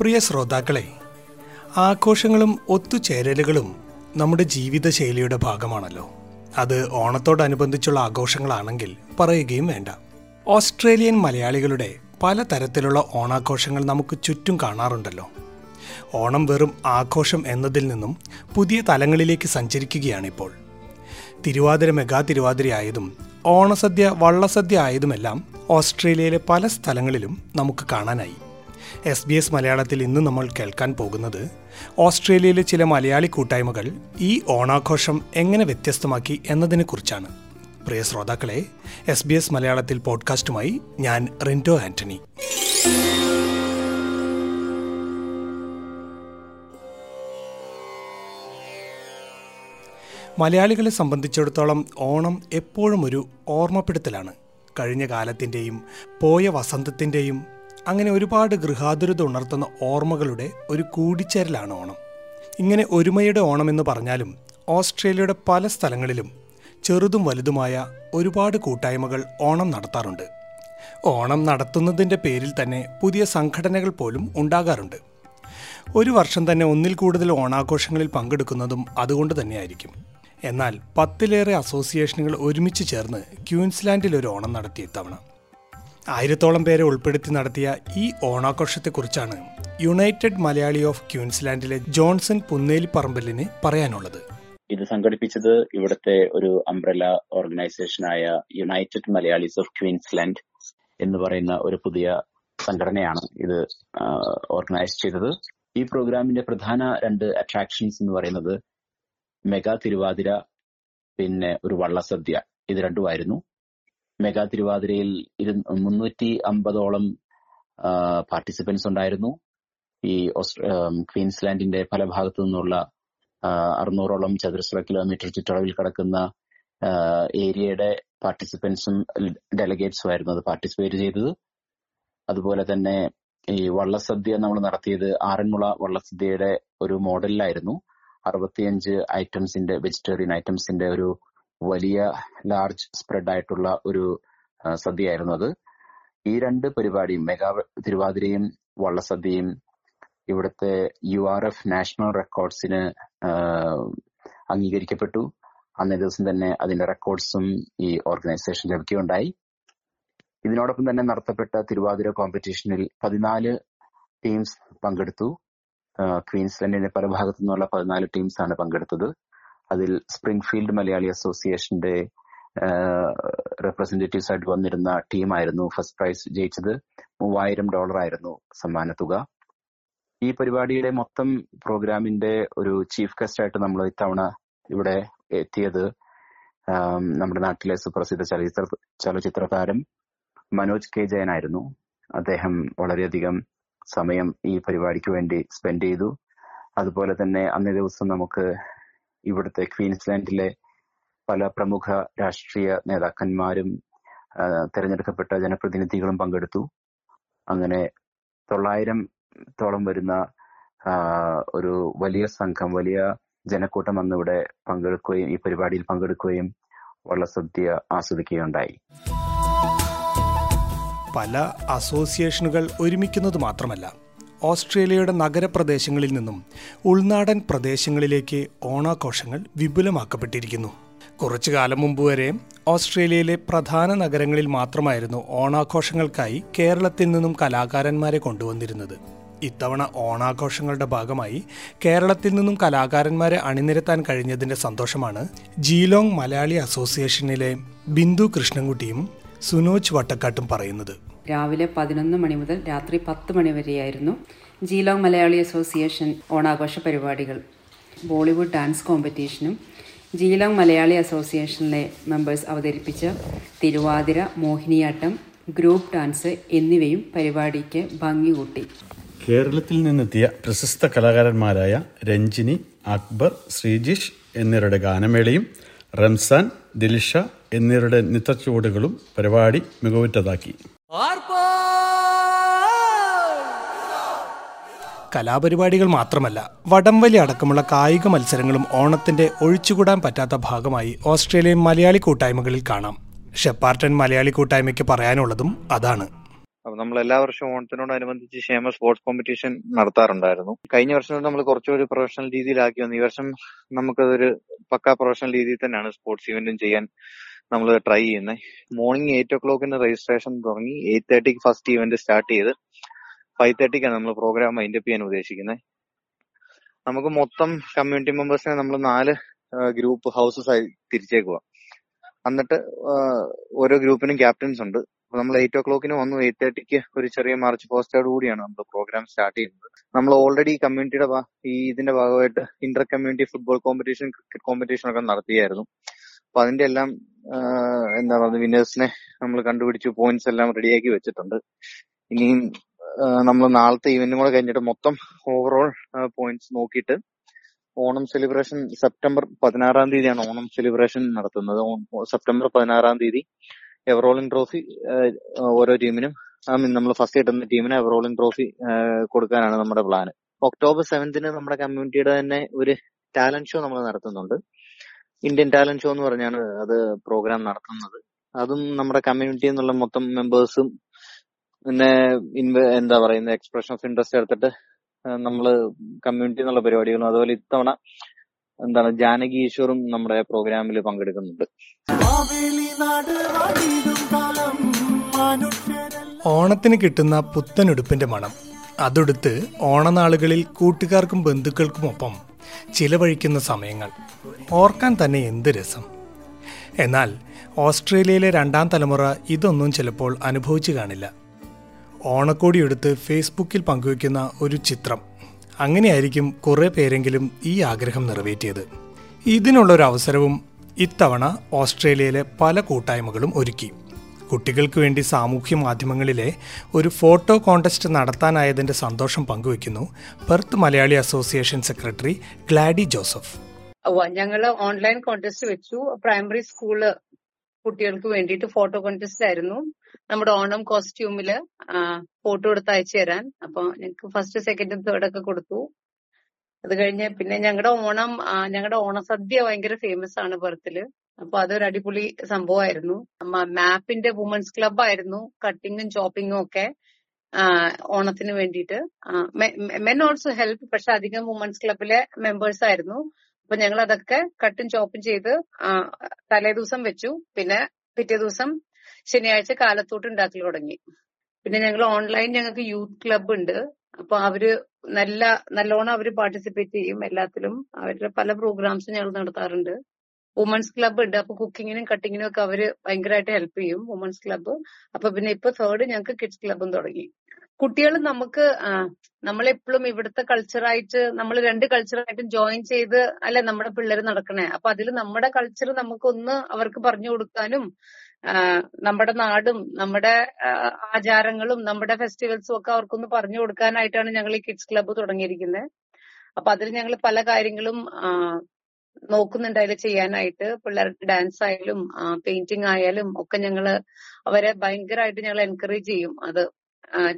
പ്രിയ ശ്രോതാക്കളെ ആഘോഷങ്ങളും ഒത്തുചേരലുകളും നമ്മുടെ ജീവിതശൈലിയുടെ ഭാഗമാണല്ലോ. അത് ഓണത്തോടനുബന്ധിച്ചുള്ള ആഘോഷങ്ങളാണെങ്കിൽ പറയുകയും വേണ്ട. ഓസ്ട്രേലിയൻ മലയാളികളുടെ പലതരത്തിലുള്ള ഓണാഘോഷങ്ങൾ നമുക്ക് ചുറ്റും കാണാറുണ്ടല്ലോ. ഓണം വെറും ആഘോഷം എന്നതിൽ നിന്നും പുതിയ തലങ്ങളിലേക്ക് സഞ്ചരിക്കുകയാണിപ്പോൾ. തിരുവാതിര മെഗാ തിരുവാതിരയായതും ഓണസദ്യ വള്ളസദ്യ ആയതുമെല്ലാം ഓസ്ട്രേലിയയിലെ പല സ്ഥലങ്ങളിലും നമുക്ക് കാണാനായി. എസ് ബി എസ് മലയാളത്തിൽ ഇന്ന് നമ്മൾ കേൾക്കാൻ പോകുന്നത് ഓസ്ട്രേലിയയിലെ ചില മലയാളി കൂട്ടായ്മകൾ ഈ ഓണാഘോഷം എങ്ങനെ വ്യത്യസ്തമാക്കി എന്നതിനെക്കുറിച്ചാണ് പ്രിയ ശ്രോതാക്കളെ എസ് ബി എസ് മലയാളത്തിൽ പോഡ്കാസ്റ്റുമായി ഞാൻ റിന്റോ ആന്റണി. മലയാളികളെ സംബന്ധിച്ചിടത്തോളം ഓണം എപ്പോഴും ഒരു ഓർമ്മപ്പെടുത്തലാണ്. കഴിഞ്ഞ കാലത്തിന്റെയും പോയ വസന്തത്തിന്റെയും അങ്ങനെ ഒരുപാട് ഗൃഹാതുരത ഉണർത്തുന്ന ഓർമ്മകളുടെ ഒരു കൂടിച്ചേരലാണ് ഓണം. ഇങ്ങനെ ഒരുമയുടെ ഓണം എന്ന് പറഞ്ഞാലും ഓസ്ട്രേലിയയുടെ പല സ്ഥലങ്ങളിലും ചെറുതും വലുതുമായ ഒരുപാട് കൂട്ടായ്മകൾ ഓണം നടത്താറുണ്ട്. ഓണം നടത്തുന്നതിന്റെ പേരിൽ തന്നെ പുതിയ സംഘടനകൾ പോലും ഉണ്ടാകാറുണ്ട്. ഒരു വർഷം തന്നെ ഒന്നിൽ കൂടുതൽ ഓണാഘോഷങ്ങളിൽ പങ്കെടുക്കുന്നതും അതുകൊണ്ട് തന്നെയായിരിക്കും. എന്നാൽ പത്തിലേറെ അസോസിയേഷനുകൾ ഒരുമിച്ച് ചേർന്ന് ക്യൂൻസ്ലാൻഡിൽ ഒരു ഓണം നടത്തിയ ഇത്തവണ. ആയിരത്തോളം പേരെ ഉൾപ്പെടുത്തി നടത്തിയ ഈ ഓണാഘോഷത്തെക്കുറിച്ചാണ് യുണൈറ്റഡ് മലയാളി ഓഫ് ക്യൂൻസ്ലാൻഡിലെ ജോൺസൺ പുന്നേലി പറമ്പലിന് പറയാനുള്ളത്. ഇത് സംഘടിപ്പിച്ചത് ഇവിടുത്തെ ഒരു അംബ്രല ഓർഗനൈസേഷനായ യുണൈറ്റഡ് മലയാളീസ് ഓഫ് ക്വീൻസ്ലാൻഡ് എന്ന് പറയുന്ന ഒരു പുതിയ സംഘടനയാണ് ഇത് ഓർഗനൈസ് ചെയ്തത്. ഈ പ്രോഗ്രാമിന്റെ പ്രധാന രണ്ട് അട്രാക്ഷൻസ് എന്ന് പറയുന്നത് മെഗാ തിരുവാതിര പിന്നെ ഒരു വള്ളസദ്യ. ഇത് രണ്ടുമായിരുന്നു. മെഗാ തിരുവാതിരയിൽ മുന്നൂറ്റി അമ്പതോളം പാർട്ടിസിപ്പൻസ് ഉണ്ടായിരുന്നു. ഈ ക്വീൻസ്ലാൻഡിന്റെ പല ഭാഗത്തു നിന്നുള്ള അറുന്നൂറോളം ചതുരശ്ര കിലോമീറ്റർ ചുറ്റളവിൽ കിടക്കുന്ന ഏരിയയുടെ പാർട്ടിസിപ്പൻസും ഡെലിഗേറ്റ്സും ആയിരുന്നു അത് പാർട്ടിസിപ്പേറ്റ് ചെയ്തത്. അതുപോലെ തന്നെ ഈ വള്ളസദ്യ നമ്മൾ നടത്തിയത് ആറന്മുള വള്ളസദ്യയുടെ ഒരു മോഡലിലായിരുന്നു അറുപത്തിയഞ്ച് ഐറ്റംസിന്റെ വെജിറ്റേറിയൻ ഐറ്റംസിന്റെ ഒരു വലിയ ലാർജ് സ്പ്രെഡ് ആയിട്ടുള്ള ഒരു സദ്യയായിരുന്നു അത്. ഈ രണ്ട് പരിപാടിയും മെഗാ തിരുവാതിരയും വള്ളസദ്യയും ഇവിടുത്തെ യു ആർ എഫ് നാഷണൽ റെക്കോർഡ്സിന് അംഗീകരിക്കപ്പെട്ടു. അന്നേ ദിവസം തന്നെ അതിന്റെ റെക്കോർഡ്സും ഈ ഓർഗനൈസേഷൻ ലഭിക്കുകയുണ്ടായി. ഇതിനോടൊപ്പം തന്നെ നടത്തപ്പെട്ട തിരുവാതിര കോമ്പറ്റീഷനിൽ പതിനാല് ടീംസ് പങ്കെടുത്തു. ക്വീൻസ്ലൻഡിന്റെ പല ഭാഗത്തു നിന്നുള്ള പതിനാല് ആണ് പങ്കെടുത്തത്. അതിൽ സ്പ്രിംഗ്ഫീൽഡ് മലയാളി അസോസിയേഷന്റെ റെപ്രസെന്റേറ്റീവ്സ് ആയിട്ട് വന്നിരുന്ന ടീമായിരുന്നു. ഫസ്റ്റ് പ്രൈസ് ജയിച്ചത് മൂവായിരം ഡോളർ ആയിരുന്നു സമ്മാന തുക. ഈ പരിപാടിയുടെ മൊത്തം പ്രോഗ്രാമിന്റെ ഒരു ചീഫ് ഗസ്റ്റ് ആയിട്ട് നമ്മൾ ഇത്തവണ ഇവിടെ എത്തിയത് നമ്മുടെ നാട്ടിലെ സുപ്രസിദ്ധ ചലച്ചിത്ര ചലച്ചിത്ര താരം മനോജ് കെ ജയനായിരുന്നു അദ്ദേഹം വളരെയധികം സമയം ഈ പരിപാടിക്ക് വേണ്ടി സ്പെൻഡ് ചെയ്തു. അതുപോലെ തന്നെ അന്നേ ദിവസം നമുക്ക് ഇവിടുത്തെ ക്വീൻസ്ലാൻഡിലെ പല പ്രമുഖ രാഷ്ട്രീയ നേതാക്കന്മാരും തെരഞ്ഞെടുക്കപ്പെട്ട ജനപ്രതിനിധികളും പങ്കെടുത്തു. അങ്ങനെ തൊള്ളായിരം തൊള്ളായിരത്തോളം വരുന്ന ഒരു വലിയ സംഘം വലിയ ജനക്കൂട്ടം അന്നിവിടെ പങ്കെടുക്കുകയും ഈ പരിപാടിയിൽ പങ്കെടുക്കുകയും വള്ളസദ്യ ആസ്വദിക്കുകയുണ്ടായി. പല അസോസിയേഷനുകൾ ഒരുമിക്കുന്നത് മാത്രമല്ല ഓസ്ട്രേലിയയുടെ നഗരപ്രദേശങ്ങളിൽ നിന്നും ഉൾനാടൻ പ്രദേശങ്ങളിലേക്ക് ഓണാഘോഷങ്ങൾ വിപുലമാക്കപ്പെട്ടിരിക്കുന്നു. കുറച്ചു കാലം മുമ്പ് വരെ ഓസ്ട്രേലിയയിലെ പ്രധാന നഗരങ്ങളിൽ മാത്രമായിരുന്നു ഓണാഘോഷങ്ങൾക്കായി കേരളത്തിൽ നിന്നും കലാകാരന്മാരെ കൊണ്ടുവന്നിരുന്നത്. ഇത്തവണ ഓണാഘോഷങ്ങളുടെ ഭാഗമായി കേരളത്തിൽ നിന്നും കലാകാരന്മാരെ അണിനിരത്താൻ കഴിഞ്ഞതിന്റെ സന്തോഷമാണ് ജീലോങ് മലയാളി അസോസിയേഷനിലെ ബിന്ദു കൃഷ്ണൻകുട്ടിയും സുനോജ് വട്ടക്കാട്ടും പറയുന്നത്. രാവിലെ പതിനൊന്ന് മണി മുതൽ രാത്രി പത്ത് മണി വരെയായിരുന്നു ജീലോങ് മലയാളി അസോസിയേഷൻ ഓണാഘോഷ പരിപാടികൾ. ബോളിവുഡ് ഡാൻസ് കോമ്പറ്റീഷനും ജീലോങ് മലയാളി അസോസിയേഷനിലെ മെമ്പേഴ്സ് അവതരിപ്പിച്ച തിരുവാതിര മോഹിനിയാട്ടം ഗ്രൂപ്പ് ഡാൻസ് എന്നിവയും പരിപാടിക്ക് ഭംഗി കൂട്ടി. കേരളത്തിൽ നിന്നെത്തിയ പ്രശസ്ത കലാകാരന്മാരായ രഞ്ജിനി അക്ബർ ശ്രീജിഷ് എന്നിവരുടെ ഗാനമേളയും റംസാൻ ദിൽഷ എന്നിവരുടെ നൃത്തച്ചുവടുകളും പരിപാടി മികവുറ്റതാക്കി. കലാപരിപാടികൾ മാത്രമല്ല വടംവലി അടക്കമുള്ള കായിക മത്സരങ്ങളും ഓണത്തിന്റെ ഒഴിച്ചുകൂടാൻ പറ്റാത്ത ഭാഗമായി ഓസ്ട്രേലിയൻ മലയാളി കൂട്ടായ്മകളിൽ കാണാം. ഷെപ്പാർട്ടൻ മലയാളി കൂട്ടായ്മയ്ക്ക് പറയാനുള്ളതും അതാണ്. നമ്മൾ എല്ലാ വർഷവും ഓണത്തിനോടനുബന്ധിച്ച് ക്ഷേമ സ്പോർട്സ് കോമ്പറ്റീഷൻ നടത്താറുണ്ടായിരുന്നു. കഴിഞ്ഞ വർഷം നമ്മൾ കുറച്ചുകൂടി പ്രൊഫഷണൽ രീതിയിലാക്കി വന്നു. ഈ വർഷം നമുക്കതൊരു പക്കാ പ്രൊഫഷണൽ രീതിയിൽ തന്നെയാണ് സ്പോർട്സ് ഇവന്റും ചെയ്യാൻ നമ്മൾ ട്രൈ ചെയ്യുന്നത് മോർണിംഗ് എയ്റ്റ് ഓ ക്ലോക്കിന് രജിസ്ട്രേഷൻ തുടങ്ങി എയ്റ്റ് തേർട്ടിക്ക് ഫസ്റ്റ് ഇവന്റ് സ്റ്റാർട്ട് ചെയ്ത് ഫൈവ് തേർട്ടിക്കാണ് നമ്മൾ പ്രോഗ്രാം മൈൻഡപ്പ് ചെയ്യാൻ ഉദ്ദേശിക്കുന്നത് നമുക്ക് മൊത്തം കമ്മ്യൂണിറ്റി മെമ്പേഴ്സിനെ നമ്മൾ നാല് ഗ്രൂപ്പ് ഹൗസസ് ആയി തിരിച്ചേക്കുക എന്നിട്ട് ഓരോ ഗ്രൂപ്പിനും ക്യാപ്റ്റൻസ് ഉണ്ട്. അപ്പൊ നമ്മൾ എയ്റ്റ് ഓ ക്ലോക്കിന് വന്നു. എയ്റ്റ് തേർട്ടിക്ക് ഒരു ചെറിയ മാർച്ച് പോസ്റ്റോട് കൂടിയാണ് നമ്മൾ പ്രോഗ്രാം സ്റ്റാർട്ട് ചെയ്യുന്നത്. നമ്മൾ ഓൾറെഡി കമ്മ്യൂണിറ്റിയുടെ ഈ ഇതിന്റെ ഭാഗമായിട്ട് inter community football competition cricket competition ഒക്കെ നടത്തിയായിരുന്നു. അപ്പൊ അതിന്റെ എല്ലാം എന്താ പറയുക വിന്നേഴ്സിനെ നമ്മൾ കണ്ടുപിടിച്ച് പോയിന്റ്സ് എല്ലാം റെഡിയാക്കി വെച്ചിട്ടുണ്ട്. ഇനിയും നമ്മൾ നാളത്തെ ഇവന്റും കൂടെ കഴിഞ്ഞിട്ട് മൊത്തം ഓവറോൾ പോയിന്റ്സ് നോക്കിയിട്ട് ഓണം സെലിബ്രേഷൻ സെപ്റ്റംബർ പതിനാറാം തീയതിയാണ് ഓണം സെലിബ്രേഷൻ നടത്തുന്നത്. സെപ്റ്റംബർ പതിനാറാം തീയതി എവറോളിംഗ് ട്രോഫി ഓരോ ടീമിനും ഐ മീൻ നമ്മൾ ഫസ്റ്റ് കിട്ടുന്ന ടീമിന് എവറോളിംഗ് ട്രോഫി കൊടുക്കാനാണ് നമ്മുടെ പ്ലാൻ ഒക്ടോബർ സെവന്തിന് നമ്മുടെ കമ്മ്യൂണിറ്റിയുടെ തന്നെ ഒരു ടാലന്റ് ഷോ നമ്മൾ നടത്തുന്നുണ്ട്. ഇന്ത്യൻ ടാലന്റ് ഷോ എന്ന് പറഞ്ഞാണ് അത് പ്രോഗ്രാം നടത്തുന്നത്. അതും നമ്മുടെ കമ്മ്യൂണിറ്റി എന്നുള്ള മൊത്തം മെമ്പേഴ്സും പിന്നെ എന്താ പറയുന്ന എക്സ്പ്രഷൻ ഓഫ് ഇൻട്രസ്റ്റ് എടുത്തിട്ട് നമ്മൾ കമ്മ്യൂണിറ്റി എന്നുള്ള പരിപാടികളും അതുപോലെ ഇത്തവണ എന്താണ് ജാനകി ഈശ്വറും നമ്മുടെ പ്രോഗ്രാമിൽ പങ്കെടുക്കുന്നുണ്ട്. ഓണത്തിന് കിട്ടുന്ന പുത്തനുടുപ്പിന്റെ മണം. അതൊടുത്ത് ഓണനാളുകളിൽ കൂട്ടുകാർക്കും ബന്ധുക്കൾക്കുമൊപ്പം ചിലവഴിക്കുന്ന സമയങ്ങൾ. ഓർക്കാൻ തന്നെ എന്ത് രസം. എന്നാൽ ഓസ്ട്രേലിയയിലെ രണ്ടാം തലമുറ ഇതൊന്നും ചിലപ്പോൾ അനുഭവിച്ചു കാണില്ല. ഓണക്കോടി എടുത്ത് ഫേസ്ബുക്കിൽ പങ്കുവയ്ക്കുന്ന ഒരു ചിത്രം. അങ്ങനെയായിരിക്കും കുറേ പേരെങ്കിലും ഈ ആഗ്രഹം നിറവേറ്റിയത്. ഇതിനുള്ളൊരു അവസരവും ഇത്തവണ ഓസ്ട്രേലിയയിലെ പല കൂട്ടായ്മകളും ഒരുക്കി. കുട്ടികൾക്ക് വേണ്ടി സാമൂഹ്യ മാധ്യമങ്ങളിലെ ഒരു ഫോട്ടോ കോൺടെസ്റ്റ് നടത്താനായതിന്റെ സന്തോഷം പങ്കുവയ്ക്കുന്നു Perth Malayali association secretary Gladdy Joseph. ഞങ്ങൾ ഓൺലൈൻ കോണ്ടസ്റ്റ് വെച്ചു. പ്രൈമറി സ്കൂൾ കുട്ടികൾക്ക് വേണ്ടിയിട്ട് ഫോട്ടോ കോണ്ടസ്റ്റ് ആയിരുന്നു. നമ്മുടെ ഓണം കോസ്റ്റ്യൂമിൽ ഫോട്ടോ എടുത്ത് അയച്ചു തരാൻ. അപ്പൊ ഞങ്ങൾക്ക് ഫസ്റ്റ് സെക്കൻഡ് തേർഡ് ഒക്കെ കൊടുത്തു. അത് കഴിഞ്ഞ് പിന്നെ ഞങ്ങളുടെ ഓണം ഞങ്ങളുടെ ഓണസദ്യ ഭയങ്കര ഫേമസ് ആണ് ബർത്തിൽ അപ്പൊ അതൊരു അടിപൊളി സംഭവമായിരുന്നു. മാപ്പിന്റെ വുമൻസ് ക്ലബ് ആയിരുന്നു കട്ടിങ്ങും ചോപ്പിങ്ങും ഒക്കെ ഓണത്തിന് വേണ്ടിയിട്ട്. മെൻ ഓൾസോ ഹെൽപ്പ് പക്ഷെ അധികം വുമൻസ് ക്ലബിലെ മെമ്പേഴ്സ് ആയിരുന്നു. അപ്പൊ ഞങ്ങൾ അതൊക്കെ കട്ടും ചോപ്പും ചെയ്ത് തലേ ദിവസം വെച്ചു. പിന്നെ പിറ്റേ ദിവസം ശനിയാഴ്ച കാലത്തോട്ട് ഉണ്ടാക്കൽ തുടങ്ങി. പിന്നെ ഞങ്ങൾ ഓൺലൈൻ ഞങ്ങൾക്ക് യൂത്ത് ക്ലബ് ഉണ്ട്. അപ്പൊ അവർ നല്ല നല്ലോണം അവർ പാർട്ടിസിപ്പേറ്റ് ചെയ്യും എല്ലാത്തിലും. അവരുടെ പല പ്രോഗ്രാംസും ഞങ്ങൾ നടത്താറുണ്ട്. വുമൻസ് ക്ലബ് ഉണ്ട്. അപ്പൊ കുക്കിങ്ങിനും കട്ടിങ്ങിനും ഒക്കെ അവർ ഭയങ്കരമായിട്ട് ഹെൽപ്പ് ചെയ്യും വുമൻസ് ക്ലബ് അപ്പൊ പിന്നെ ഇപ്പൊ തേർഡ് ഞങ്ങൾക്ക് കിഡ്സ് ക്ലബും തുടങ്ങി. കുട്ടികൾ നമുക്ക് നമ്മളെപ്പോഴും ഇവിടുത്തെ കൾച്ചറായിട്ട് നമ്മൾ രണ്ട് കൾച്ചറായിട്ടും ജോയിൻ ചെയ്ത് അല്ലെ നമ്മുടെ പിള്ളേർ നടക്കണേ. അപ്പൊ അതിൽ നമ്മുടെ കൾച്ചർ നമുക്കൊന്ന് അവർക്ക് പറഞ്ഞു കൊടുക്കാനും നമ്മുടെ നാടും നമ്മുടെ ആചാരങ്ങളും നമ്മുടെ ഫെസ്റ്റിവൽസും ഒക്കെ അവർക്കൊന്ന് പറഞ്ഞു കൊടുക്കാനായിട്ടാണ് ഞങ്ങൾ ഈ കിഡ്സ് ക്ലബ് തുടങ്ങിയിരിക്കുന്നത് അപ്പൊ അതിൽ ഞങ്ങൾ പല കാര്യങ്ങളും നോക്കുന്നുണ്ട് അതിൽ ചെയ്യാനായിട്ട്. പിള്ളേർക്ക് ഡാൻസ് ആയാലും പെയിന്റിംഗ് ആയാലും ഒക്കെ ഞങ്ങൾ അവരെ ഭയങ്കരമായിട്ട് ഞങ്ങൾ എൻകറേജ് ചെയ്യും അത്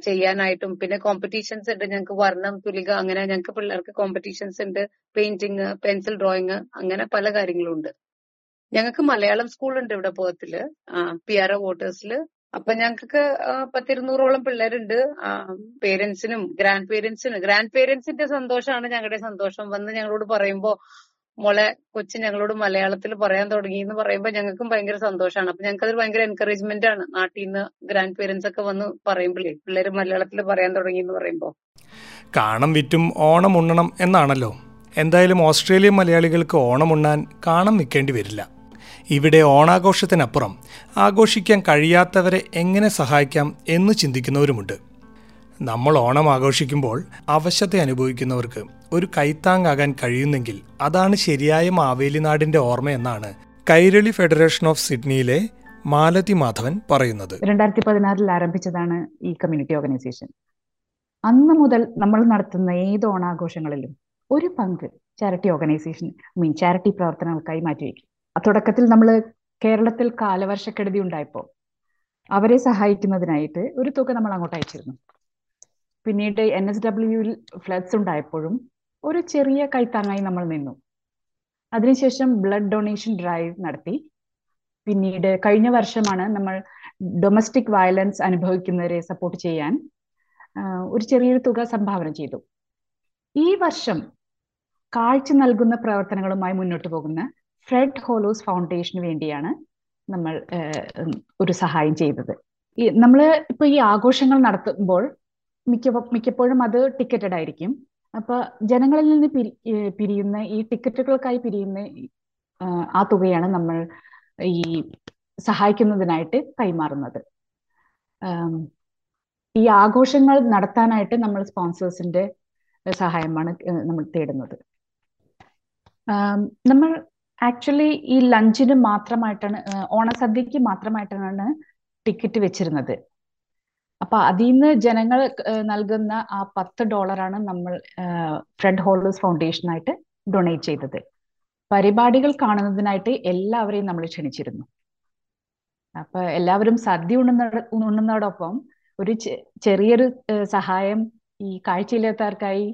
ചെയ്യാനായിട്ടും. പിന്നെ കോമ്പറ്റീഷൻസ് ഉണ്ട്. ഞങ്ങൾക്ക് വർണം തുലിക അങ്ങനെ ഞങ്ങൾക്ക് പിള്ളേർക്ക് കോമ്പറ്റീഷൻസ് ഉണ്ട്. പെയിന്റിങ് പെൻസിൽ ഡ്രോയിങ് അങ്ങനെ പല കാര്യങ്ങളും ഉണ്ട് ഞങ്ങൾക്ക് മലയാളം സ്കൂൾ ഉണ്ട് ഇവിടെ പോകത്തിൽ പി ആർ ഒ വോട്ടേഴ്സിൽ അപ്പൊ ഞങ്ങൾക്ക് പത്തിരുന്നൂറോളം പിള്ളേരുണ്ട്. പേരൻസിനും ഗ്രാൻഡ് പേരൻസിനും ഗ്രാൻഡ് പേരൻസിന്റെ സന്തോഷമാണ് ഞങ്ങളുടെ സന്തോഷം. വന്ന് ഞങ്ങളോട് പറയുമ്പോ മോളെ കൊച്ചു ഞങ്ങളോട് മലയാളത്തിൽ പറയാൻ തുടങ്ങി എന്ന് പറയുമ്പോൾ ഞങ്ങൾക്കും ഭയങ്കര സന്തോഷമാണ്. അപ്പൊ ഞങ്ങൾക്ക് അതൊരു ഭയങ്കര എൻകറേജ്മെന്റ് ആണ് നാട്ടിൽ നിന്ന് ഗ്രാൻഡ് പേരൻസ് ഒക്കെ വന്ന് പറയുമ്പോഴേ പിള്ളേർ മലയാളത്തിൽ പറയാൻ തുടങ്ങി എന്ന് പറയുമ്പോൾ കാണം വിറ്റും ഓണം ഉണ്ണണം എന്നാണല്ലോ. എന്തായാലും ഓസ്ട്രേലിയൻ മലയാളികൾക്ക് ഓണം ഉണ്ണാൻ കാണം വിൽക്കേണ്ടി വരില്ല. ഇവിടെ ഓണാഘോഷത്തിനപ്പുറം ആഘോഷിക്കാൻ കഴിയാത്തവരെ എങ്ങനെ സഹായിക്കാം എന്ന് ചിന്തിക്കുന്നവരുമുണ്ട്. നമ്മൾ ഓണം ആഘോഷിക്കുമ്പോൾ അവശത അനുഭവിക്കുന്നവർക്ക് ഒരു കൈത്താങ്ങാകാൻ കഴിയുന്നെങ്കിൽ അതാണ് ശരിയായ മാവേലി നാടിന്റെ ഓർമ്മയെന്നാണ് കൈരളി ഫെഡറേഷൻ ഓഫ് സിഡ്നിയിലെ മാലതി മാധവൻ പറയുന്നത്. രണ്ടായിരത്തി പതിനാറിൽ ആരംഭിച്ചതാണ് ഈ കമ്മ്യൂണിറ്റി ഓർഗനൈസേഷൻ അന്ന് മുതൽ നമ്മൾ നടത്തുന്ന ഏത് ഓണാഘോഷങ്ങളിലും ഒരു പങ്ക് ചാരിറ്റി ഓർഗനൈസേഷൻ മീൻ ചാരിറ്റി പ്രവർത്തനങ്ങൾക്കായി മാറ്റിവെക്കും. തുടക്കത്തിൽ നമ്മൾ കേരളത്തിൽ കാലവർഷക്കെടുതി ഉണ്ടായപ്പോൾ അവരെ സഹായിക്കുന്നതിനായിട്ട് ഒരു തുക നമ്മൾ അങ്ങോട്ട് അയച്ചിരുന്നു. പിന്നീട് എൻ എസ് ഡബ്ല്യുവിൽ ഫ്ലഡ്സ് ഉണ്ടായപ്പോഴും ഒരു ചെറിയ കൈത്താങ്ങായി നമ്മൾ നിന്നു. അതിനുശേഷം ബ്ലഡ് ഡൊണേഷൻ ഡ്രൈവ് നടത്തി. പിന്നീട് കഴിഞ്ഞ വർഷമാണ് നമ്മൾ ഡൊമസ്റ്റിക് വയലൻസ് അനുഭവിക്കുന്നവരെ സപ്പോർട്ട് ചെയ്യാൻ ഒരു ചെറിയൊരു തുക സംഭാവന ചെയ്തു. ഈ വർഷം കാഴ്ച നൽകുന്ന പ്രവർത്തനങ്ങളുമായി മുന്നോട്ട് പോകുന്ന ഫ്രെഡ് ഹോലോസ് ഫൗണ്ടേഷന് വേണ്ടിയാണ് നമ്മൾ ഒരു സഹായം ചെയ്തത്. നമ്മൾ ഇപ്പൊ ഈ ആഘോഷങ്ങൾ നടത്തുമ്പോൾ മിക്ക മിക്കപ്പോഴും അത് ടിക്കറ്റഡ് ആയിരിക്കും. അപ്പൊ ജനങ്ങളിൽ നിന്ന് പിരി പിരിയുന്ന ഈ ടിക്കറ്റുകൾക്കായി പിരിയുന്ന ആ തുകയാണ് നമ്മൾ ഈ സഹായിക്കുന്നതിനായിട്ട് കൈമാറുന്നത്. ഈ ആഘോഷങ്ങൾ നടത്താനായിട്ട് നമ്മൾ സ്പോൺസേഴ്സിന്റെ സഹായമാണ് നമ്മൾ തേടുന്നത്. നമ്മൾ ആക്ച്വലി ഈ ലഞ്ചിന് മാത്രമായിട്ടാണ് ഓണസദ്യക്ക് മാത്രമായിട്ടാണ് ടിക്കറ്റ് വെച്ചിരുന്നത്. അപ്പൊ അതിൽ നിന്ന് ജനങ്ങൾ നൽകുന്ന ആ പത്ത് ഡോളറാണ് നമ്മൾ ഫ്രെഡ് ഹോൾഡേഴ്സ് ഫൗണ്ടേഷനായിട്ട് ഡൊണേറ്റ് ചെയ്തത്. പരിപാടികൾ കാണുന്നതിനായിട്ട് എല്ലാവരെയും നമ്മൾ ക്ഷണിച്ചിരുന്നു. അപ്പൊ എല്ലാവരും സദ്യ ഉണ്ണുന്ന ഉണ്ണുന്നതോടൊപ്പം ഒരു ചെറിയൊരു സഹായം ഈ കാഴ്ചയില്ലാത്തവർക്കായി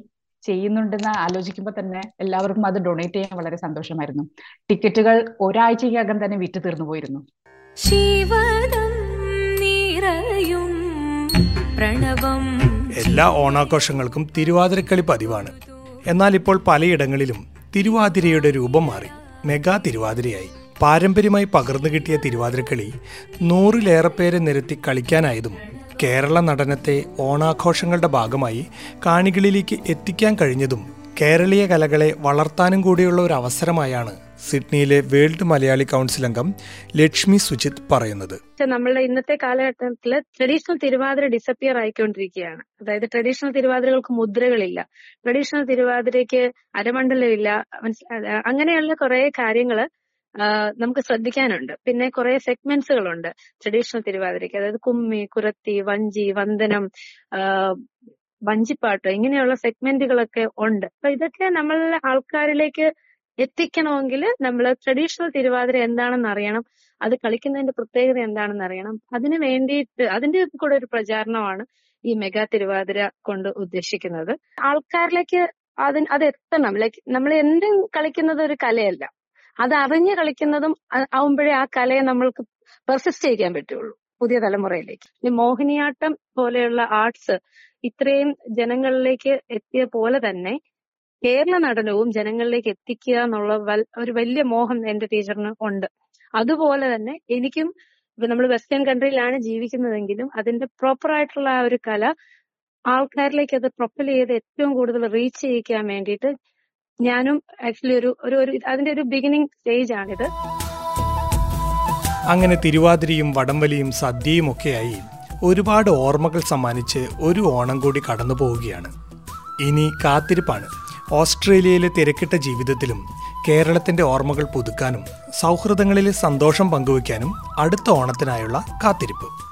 ചെയ്യുന്നുണ്ടെന്ന് ആലോചിക്കുമ്പോൾ തന്നെ എല്ലാവർക്കും അത് ഡൊണേറ്റ് ചെയ്യാൻ വളരെ സന്തോഷമായിരുന്നു. ടിക്കറ്റുകൾ ഒരാഴ്ചക്കകം തന്നെ വിറ്റ് തീർന്നു പോയിരുന്നു. ശിവദം നിറയും പ്രണവം. എല്ലാ ഓണാഘോഷങ്ങൾക്കും തിരുവാതിരക്കളി പതിവാണ്. എന്നാൽ ഇപ്പോൾ പലയിടങ്ങളിലും തിരുവാതിരയുടെ രൂപം മാറി. മെഗാ തിരുവാതിരയായി. പാരമ്പര്യമായി പകർന്നു കിട്ടിയ തിരുവാതിരക്കളി നൂറിലേറെ പേരെ നിരത്തി കളിക്കാനായതും കേരള നടനത്തെ ഓണാഘോഷങ്ങളുടെ ഭാഗമായി കാണികളിലേക്ക് എത്തിക്കാൻ കഴിഞ്ഞതും കേരളീയ കലകളെ വളർത്താനും കൂടിയുള്ള ഒരു അവസരമായാണ് സിഡ്നിയിലെ വേൾഡ് മലയാളി കൗൺസിൽ അംഗം ലക്ഷ്മി സുജിത് പറയുന്നത്. നമ്മളുടെ ഇന്നത്തെ കാലഘട്ടത്തിൽ ട്രഡീഷണൽ തിരുവാതിര ഡിസപ്പിയർ ആയിക്കൊണ്ടിരിക്കുകയാണ്. അതായത് ട്രഡീഷണൽ തിരുവാതിരകൾക്ക് മുദ്രകളില്ല. ട്രഡീഷണൽ തിരുവാതിരയ്ക്ക് അരമണ്ഡലമില്ല. അങ്ങനെയുള്ള കുറെ കാര്യങ്ങൾ നമുക്ക് ശ്രദ്ധിക്കാനുണ്ട്. പിന്നെ കുറെ സെഗ്മെന്റ്സുകളുണ്ട് ട്രഡീഷണൽ തിരുവാതിരയ്ക്ക്. അതായത് കുമ്മി കുരത്തി വഞ്ചി വന്ദനം വഞ്ചിപ്പാട്ട് ഇങ്ങനെയുള്ള സെഗ്മെന്റുകളൊക്കെ ഉണ്ട്. അപ്പൊ ഇതൊക്കെ നമ്മളുടെ ആൾക്കാരിലേക്ക് എത്തിക്കണമെങ്കിൽ നമ്മൾ ട്രഡീഷണൽ തിരുവാതിര എന്താണെന്ന് അറിയണം അത് കളിക്കുന്നതിന്റെ പ്രത്യേകത എന്താണെന്ന് അറിയണം. അതിന് വേണ്ടിയിട്ട് അതിന്റെ കൂടെ ഒരു പ്രചാരണമാണ് ഈ മെഗാ തിരുവാതിര കൊണ്ട് ഉദ്ദേശിക്കുന്നത്. ആൾക്കാരിലേക്ക് അതിന് അത് എത്തണം. ലൈക്ക് നമ്മൾ എന്തും കളിക്കുന്നത് ഒരു കലയല്ല. അത് അറിഞ്ഞ് കളിക്കുന്നതും ആവുമ്പോഴേ ആ കലയെ നമ്മൾക്ക് പെർസിസ്റ്റ് ചെയ്യാൻ പറ്റുള്ളൂ പുതിയ തലമുറയിലേക്ക്. മോഹിനിയാട്ടം പോലെയുള്ള ആർട്സ് ഇത്രയും ജനങ്ങളിലേക്ക് എത്തിയ പോലെ തന്നെ കേരള നടനവും ജനങ്ങളിലേക്ക് എത്തിക്കുക എന്നുള്ള ഒരു വലിയ മോഹം എന്റെ ടീച്ചറിന് ഉണ്ട്. അതുപോലെ തന്നെ എനിക്കും ഇപ്പൊ നമ്മൾ വെസ്റ്റേൺ കൺട്രിയിലാണ് ജീവിക്കുന്നതെങ്കിലും അതിന്റെ പ്രോപ്പർ ആയിട്ടുള്ള ആ ഒരു കല ആൾക്കാരിലേക്ക് അത് പ്രൊപ്പൽ ചെയ്ത് ഏറ്റവും കൂടുതൽ റീച്ച് ചെയ്യിക്കാൻ വേണ്ടിയിട്ട് ഞാനും ആക്ച്വലി ഒരു ഒരു അതിന്റെ ഒരു ബിഗിനിങ് സ്റ്റേജ് ആണിത്. അങ്ങനെ തിരുവാതിരയും വടംവലിയും സദ്യയും ഒക്കെയായി ഒരുപാട് ഓർമ്മകൾ സമ്മാനിച്ച് ഒരു ഓണം കൂടി കടന്നു പോവുകയാണ് ഇനി കാത്തിരിപ്പാണ്. ഓസ്ട്രേലിയയിലെ തിരക്കിട്ട ജീവിതത്തിലും കേരളത്തിന്റെ ഓർമ്മകൾ പുതുക്കാനും സൗഹൃദങ്ങളിലെ സന്തോഷം പങ്കുവയ്ക്കാനും അടുത്ത ഓണത്തിനായുള്ള കാത്തിരിപ്പ്.